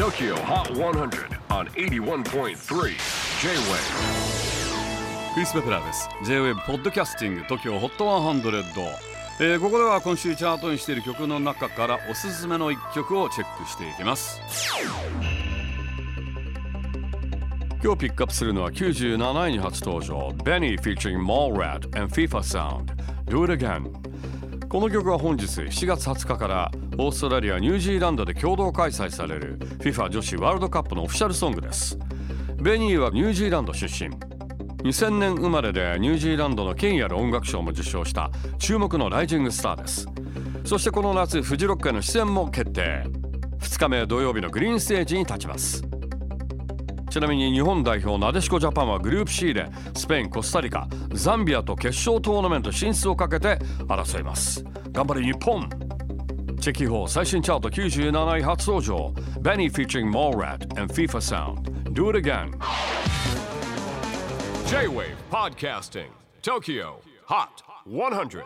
TOKYO HOT 100 on 81.3 J-WAVE クリス・ベプラーです。J-WAVE ポッドキャスティング TOKYO HOT 100、えーここでは今週チャートにしている曲の中からおすすめの一曲をチェックしていきます。今日ピックアップするのは97位に初登場。Benny featuring Mallrat and FIFA Sound Do It Again この曲は本日7月20日からオーストラリアニュージーランドで共同開催される FIFA 女子ワールドカップのオフィシャルソングです。ベニーはニュージーランド出身。2000年生まれでニュージーランドの権威ある音楽賞も受賞した注目のライジングスターです。そしてこの夏フジロックへの出演も決定。2日目土曜日のグリーンステージに立ちます。ちなみに日本代表なでしこジャパンはグループ C でスペインコスタリカザンビアと決勝トーナメント進出をかけて争います。頑張れ日本。チェキホー最新チャート97位初登場。Benny featuring m a l r a t and FIFA Sound. Do It Again. J-WAVE PODCASTING. TOKYO HOT 100